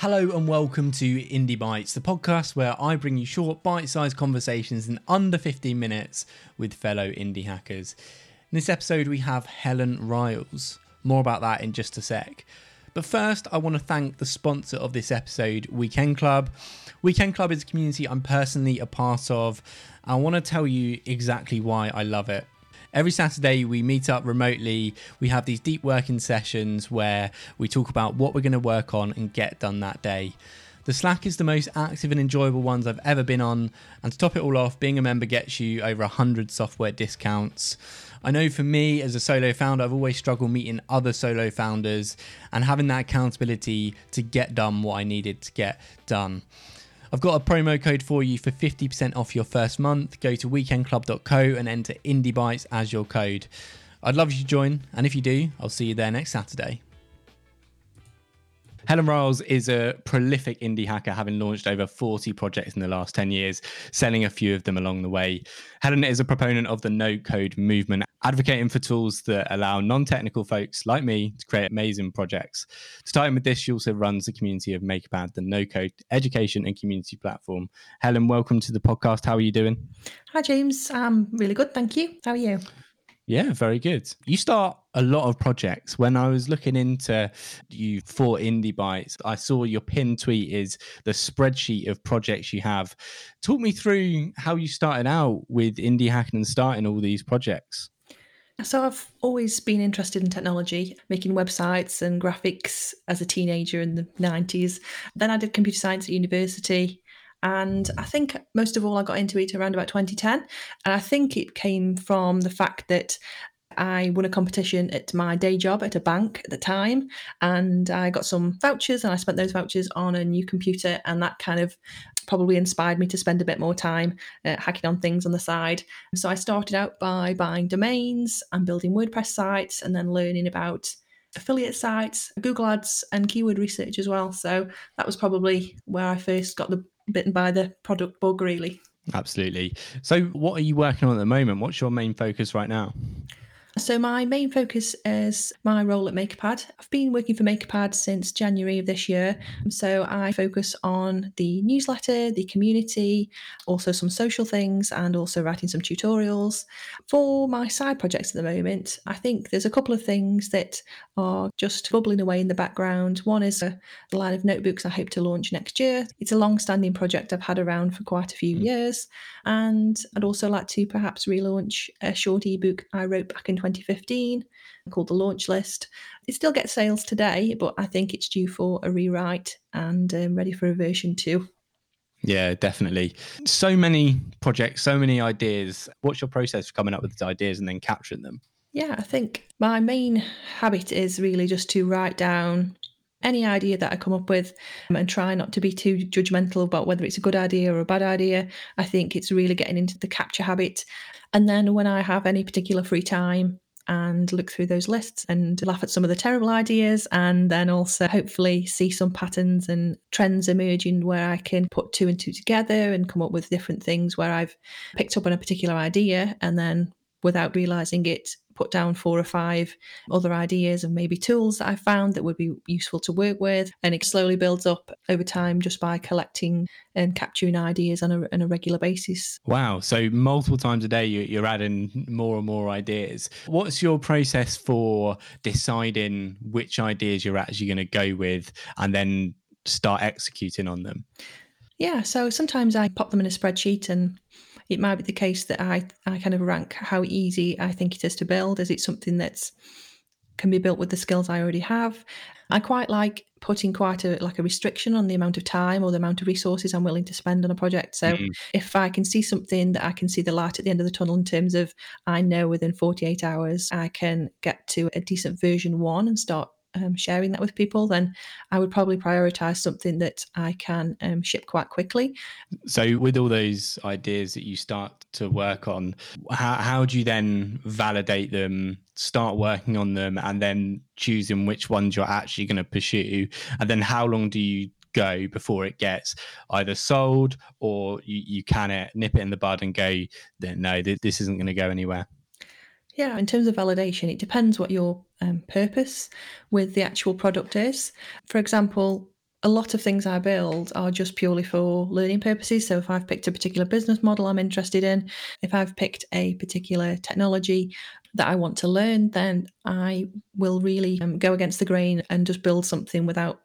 Hello and welcome to Indie Bites, the podcast where I bring you short, bite sized conversations in under 15 minutes with fellow indie hackers. In this episode, we have Helen Riles. More about that in just a sec. But first, I want to thank the sponsor of this episode, Weekend Club. Weekend Club is a community I'm personally a part of. I want to tell you exactly why I love it. Every Saturday, we meet up remotely. We have these deep working sessions where we talk about what we're going to work on and get done that day. The Slack is the most active and enjoyable ones I've ever been on, and to top it all off, being a member gets you over 100 software discounts. I know for me as a solo founder, I've always struggled meeting other solo founders and having that accountability to get done what I needed to get done. I've got a promo code for you for 50% off your first month. Go to weekendclub.co and enter IndieBites as your code. I'd love you to join, and if you do, I'll see you there next Saturday. Helen Riles is a prolific indie hacker, having launched over 40 projects in the last 10 years, selling a few of them along the way. Helen is a proponent of the no code movement, advocating for tools that allow non technical folks like me to create amazing projects. Starting with this, she also runs the community of MakerPad, the no code education and community platform. Helen, welcome to the podcast. How are you doing? Hi, James. I'm really good. Thank you. How are you? Yeah, very good. You start a lot of projects. When I was looking into you for Indie Bites, I saw your pin tweet is the spreadsheet of projects you have. Talk me through how you started out with indie hacking and starting all these projects. So I've always been interested in technology, making websites and graphics as a teenager in the 90s. Then I did computer science at university and I think most of all, I got into it around about 2010. And I think it came from the fact that I won a competition at my day job at a bank at the time, and I got some vouchers, and I spent those vouchers on a new computer, and that kind of probably inspired me to spend a bit more time uh, hacking on things on the side. So I started out by buying domains and building WordPress sites, and then learning about affiliate sites, Google Ads, and keyword research as well. So that was probably where I first got the bitten by the product bug, really. Absolutely. So, what are you working on at the moment? What's your main focus right now? So, my main focus is my role at MakerPad. I've been working for MakerPad since January of this year. So, I focus on the newsletter, the community, also some social things, and also writing some tutorials. For my side projects at the moment, I think there's a couple of things that are just bubbling away in the background. One is a line of notebooks I hope to launch next year. It's a long standing project I've had around for quite a few mm. years. And I'd also like to perhaps relaunch a short ebook I wrote back in 2015 called The Launch List. It still gets sales today, but I think it's due for a rewrite and um, ready for a version two. Yeah, definitely. So many projects, so many ideas. What's your process for coming up with these ideas and then capturing them? Yeah, I think my main habit is really just to write down any idea that I come up with um, and try not to be too judgmental about whether it's a good idea or a bad idea. I think it's really getting into the capture habit. And then when I have any particular free time, and look through those lists and laugh at some of the terrible ideas and then also hopefully see some patterns and trends emerging where I can put two and two together and come up with different things where I've picked up on a particular idea and then without realizing it put down four or five other ideas and maybe tools that I found that would be useful to work with. And it slowly builds up over time just by collecting and capturing ideas on a, on a regular basis. Wow. So, multiple times a day, you're adding more and more ideas. What's your process for deciding which ideas you're actually going to go with and then start executing on them? Yeah, so sometimes I pop them in a spreadsheet and it might be the case that I, I kind of rank how easy I think it is to build. Is it something that's can be built with the skills I already have? I quite like putting quite a like a restriction on the amount of time or the amount of resources I'm willing to spend on a project. So mm-hmm. if I can see something that I can see the light at the end of the tunnel in terms of I know within 48 hours I can get to a decent version one and start um, sharing that with people, then I would probably prioritize something that I can um, ship quite quickly. So, with all those ideas that you start to work on, how, how do you then validate them, start working on them, and then choosing which ones you're actually going to pursue? And then, how long do you go before it gets either sold or you, you can it, nip it in the bud and go, no, this isn't going to go anywhere? Yeah, in terms of validation, it depends what your um, purpose with the actual product is. For example, a lot of things I build are just purely for learning purposes. So if I've picked a particular business model I'm interested in, if I've picked a particular technology that I want to learn, then I will really um, go against the grain and just build something without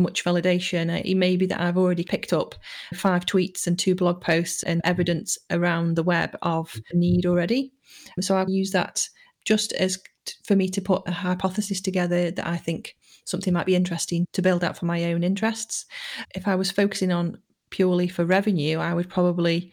much validation. Uh, it may be that I've already picked up five tweets and two blog posts and evidence around the web of need already. So I'll use that just as for me to put a hypothesis together that I think something might be interesting to build out for my own interests. If I was focusing on purely for revenue, I would probably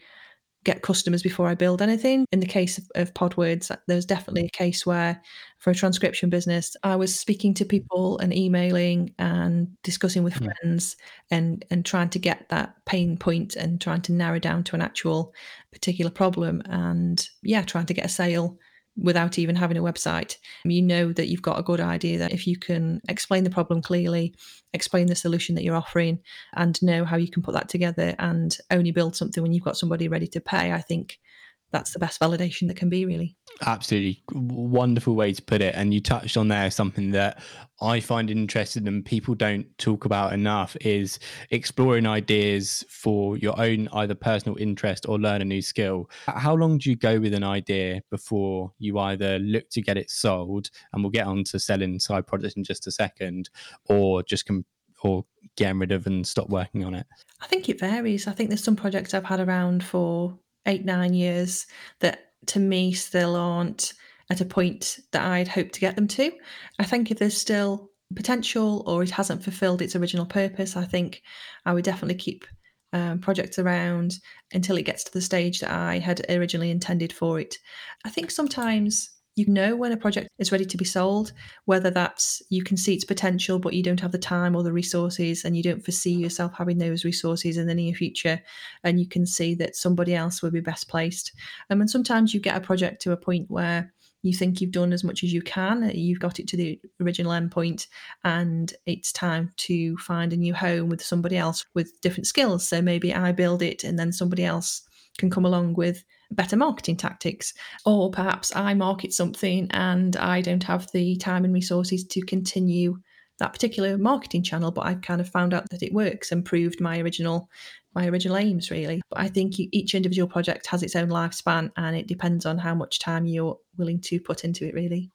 get customers before I build anything. In the case of, of PodWords, there's definitely a case where for a transcription business, I was speaking to people and emailing and discussing with mm. friends and and trying to get that pain point and trying to narrow down to an actual particular problem and yeah, trying to get a sale without even having a website. You know that you've got a good idea that if you can explain the problem clearly, explain the solution that you're offering, and know how you can put that together and only build something when you've got somebody ready to pay, I think that's the best validation that can be, really. Absolutely wonderful way to put it. And you touched on there something that I find interesting and people don't talk about enough is exploring ideas for your own either personal interest or learn a new skill. How long do you go with an idea before you either look to get it sold, and we'll get on to selling side projects in just a second, or just com- or getting rid of and stop working on it? I think it varies. I think there's some projects I've had around for eight, nine years that to me still aren't at a point that I'd hope to get them to. I think if there's still potential or it hasn't fulfilled its original purpose, I think I would definitely keep um, projects around until it gets to the stage that I had originally intended for it. I think sometimes you know when a project is ready to be sold, whether that's you can see its potential, but you don't have the time or the resources, and you don't foresee yourself having those resources in the near future, and you can see that somebody else will be best placed. Um, and sometimes you get a project to a point where you think you've done as much as you can, you've got it to the original endpoint, and it's time to find a new home with somebody else with different skills. So maybe I build it, and then somebody else can come along with better marketing tactics. Or perhaps I market something and I don't have the time and resources to continue that particular marketing channel, but I've kind of found out that it works and proved my original my original aims really. But I think each individual project has its own lifespan and it depends on how much time you're willing to put into it really.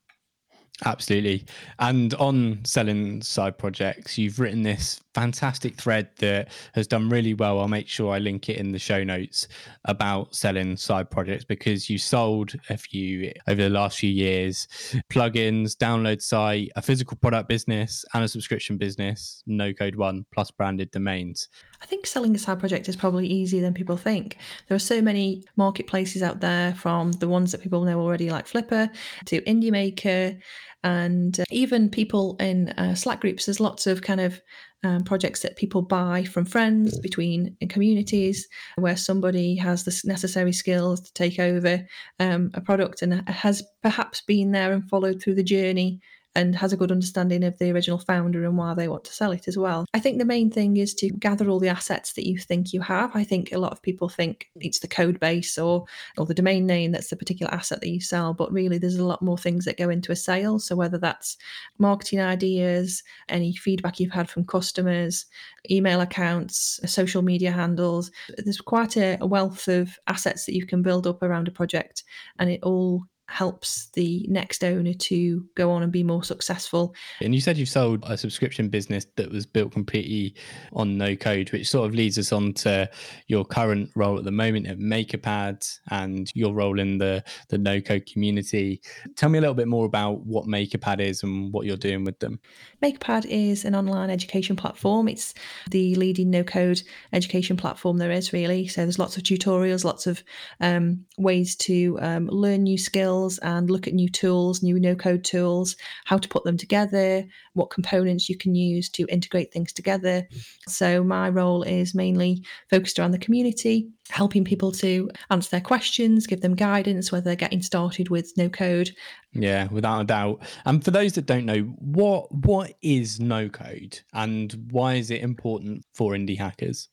Absolutely. And on selling side projects, you've written this fantastic thread that has done really well. I'll make sure I link it in the show notes about selling side projects because you sold a few over the last few years plugins, download site, a physical product business, and a subscription business, no code one plus branded domains. I think selling a side project is probably easier than people think. There are so many marketplaces out there from the ones that people know already, like Flippa, to Indie Maker, and uh, even people in uh, Slack groups. There's lots of kind of um, projects that people buy from friends between communities where somebody has the necessary skills to take over um, a product and has perhaps been there and followed through the journey and has a good understanding of the original founder and why they want to sell it as well. I think the main thing is to gather all the assets that you think you have. I think a lot of people think it's the code base or or the domain name that's the particular asset that you sell, but really there's a lot more things that go into a sale. So whether that's marketing ideas, any feedback you've had from customers, email accounts, social media handles, there's quite a, a wealth of assets that you can build up around a project and it all helps the next owner to go on and be more successful. And you said you've sold a subscription business that was built completely on no code, which sort of leads us on to your current role at the moment at MakerPad and your role in the, the no code community. Tell me a little bit more about what MakerPad is and what you're doing with them. MakerPad is an online education platform. It's the leading no code education platform there is, really. So there's lots of tutorials, lots of um, ways to um, learn new skills and look at new tools, new no code tools, how to put them together, what components you can use to integrate things together. So my role is mainly focused around the community, helping people to answer their questions, give them guidance, whether they're getting started with no code. Yeah, without a doubt. And for those that don't know, what what is no code and why is it important for indie hackers?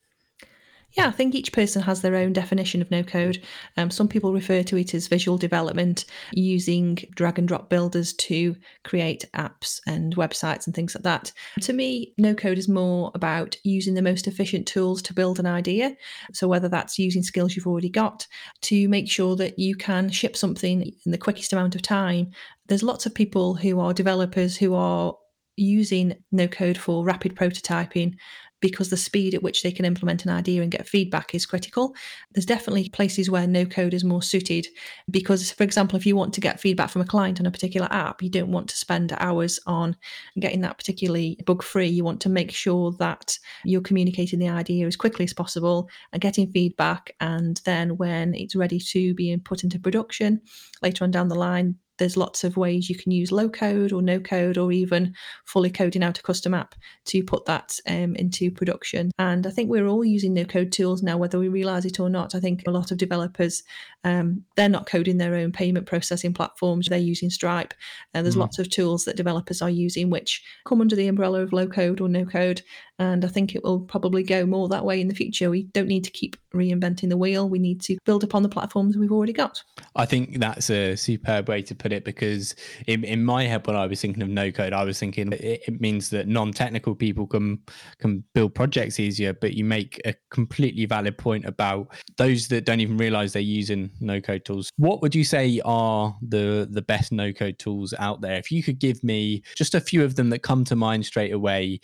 Yeah, I think each person has their own definition of no code. Um, some people refer to it as visual development, using drag and drop builders to create apps and websites and things like that. To me, no code is more about using the most efficient tools to build an idea. So, whether that's using skills you've already got to make sure that you can ship something in the quickest amount of time, there's lots of people who are developers who are using no code for rapid prototyping because the speed at which they can implement an idea and get feedback is critical. There's definitely places where no code is more suited because, for example, if you want to get feedback from a client on a particular app, you don't want to spend hours on getting that particularly bug free. You want to make sure that you're communicating the idea as quickly as possible and getting feedback. And then when it's ready to be put into production later on down the line, there's lots of ways you can use low code or no code or even fully coding out a custom app to put that um, into production. And I think we're all using no code tools now, whether we realize it or not. I think a lot of developers, um, they're not coding their own payment processing platforms, they're using Stripe. And there's mm. lots of tools that developers are using which come under the umbrella of low code or no code. And I think it will probably go more that way in the future. We don't need to keep reinventing the wheel. We need to build upon the platforms we've already got. I think that's a superb way to put it because in, in my head, when I was thinking of no code, I was thinking it, it means that non technical people can can build projects easier. But you make a completely valid point about those that don't even realize they're using no code tools. What would you say are the the best no code tools out there? If you could give me just a few of them that come to mind straight away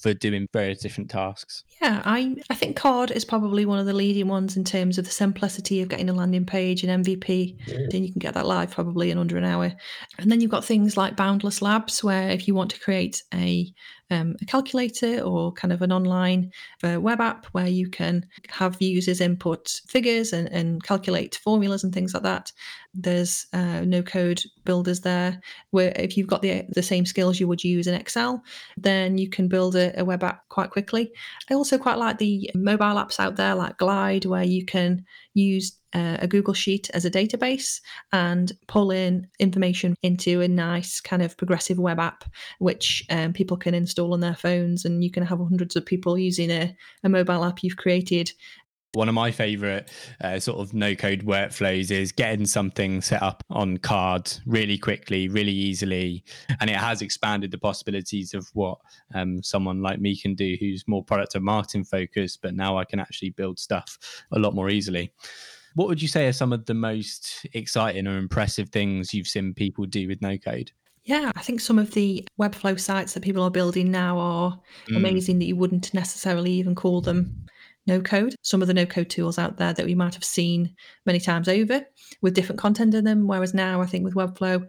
for doing various different tasks. Yeah, I, I think Carrd is probably one of the leading ones in terms of the simplicity of getting a landing page and MVP. Then you can get that live probably in under an hour. And then you've got things like Boundless Labs, where if you want to create a um, a calculator or kind of an online uh, web app where you can have users input figures and, and calculate formulas and things like that. There's uh, no code builders there where if you've got the the same skills you would use in Excel, then you can build a, a web app quite quickly. I also quite like the mobile apps out there like Glide, where you can use uh, a Google Sheet as a database and pull in information into a nice kind of progressive web app, which um, people can install on their phones. And you can have hundreds of people using a, a mobile app you've created one of my favorite uh, sort of no code workflows is getting something set up on Carrd really quickly, really easily. And it has expanded the possibilities of what um, someone like me can do who's more product and marketing focused, but now I can actually build stuff a lot more easily. What would you say are some of the most exciting or impressive things you've seen people do with no code? Yeah, I think some of the Webflow sites that people are building now are mm. amazing that you wouldn't necessarily even call them no code. Some of the no code tools out there that we might have seen many times over with different content in them. Whereas now, I think with Webflow,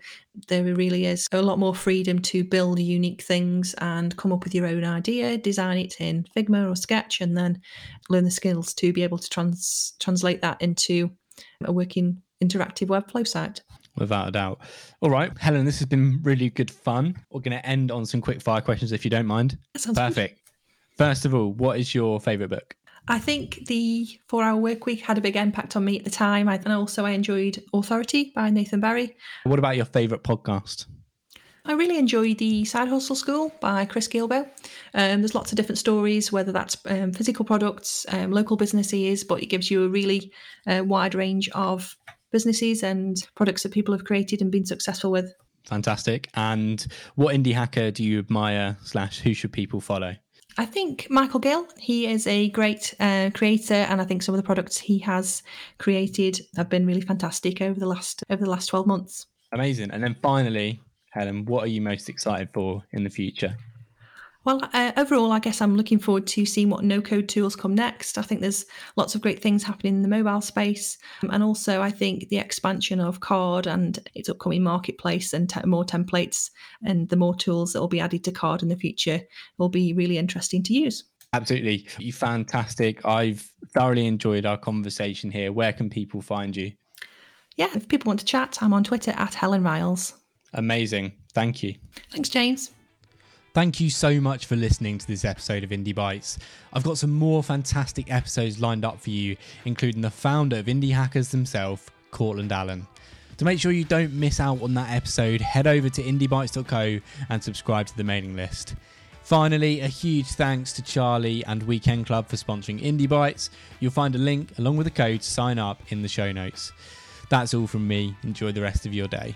there really is a lot more freedom to build unique things and come up with your own idea, design it in Figma or Sketch, and then learn the skills to be able to trans- translate that into a working interactive Webflow site. Without a doubt. All right, Helen, this has been really good fun. We're going to end on some quick fire questions if you don't mind. Perfect. Good. First of all, what is your favorite book? I think the four hour work week had a big impact on me at the time. And also, I enjoyed Authority by Nathan Barry. What about your favourite podcast? I really enjoy the Side Hustle School by Chris Guillebeau. Um, there's lots of different stories, whether that's um, physical products, um, local businesses, but it gives you a really uh, wide range of businesses and products that people have created and been successful with. Fantastic. And what indie hacker do you admire? Slash, who should people follow? I think Michael Gill, he is a great uh, creator, and I think some of the products he has created have been really fantastic over the last over the last twelve months. Amazing. And then finally, Helen, what are you most excited for in the future? Well, uh, overall, I guess I'm looking forward to seeing what no code tools come next. I think there's lots of great things happening in the mobile space. Um, and also, I think the expansion of Carrd and its upcoming marketplace and te- more templates and the more tools that will be added to Carrd in the future will be really interesting to use. Absolutely. You fantastic. I've thoroughly enjoyed our conversation here. Where can people find you? Yeah, if people want to chat, I'm on Twitter at Helen Riles. Amazing. Thank you. Thanks, James. Thank you so much for listening to this episode of Indie Bites. I've got some more fantastic episodes lined up for you, including the founder of Indie Hackers himself, Courtland Allen. To make sure you don't miss out on that episode, head over to indiebites.co and subscribe to the mailing list. Finally, a huge thanks to Charlie and Weekend Club for sponsoring Indie Bites. You'll find a link along with a code to sign up in the show notes. That's all from me. Enjoy the rest of your day.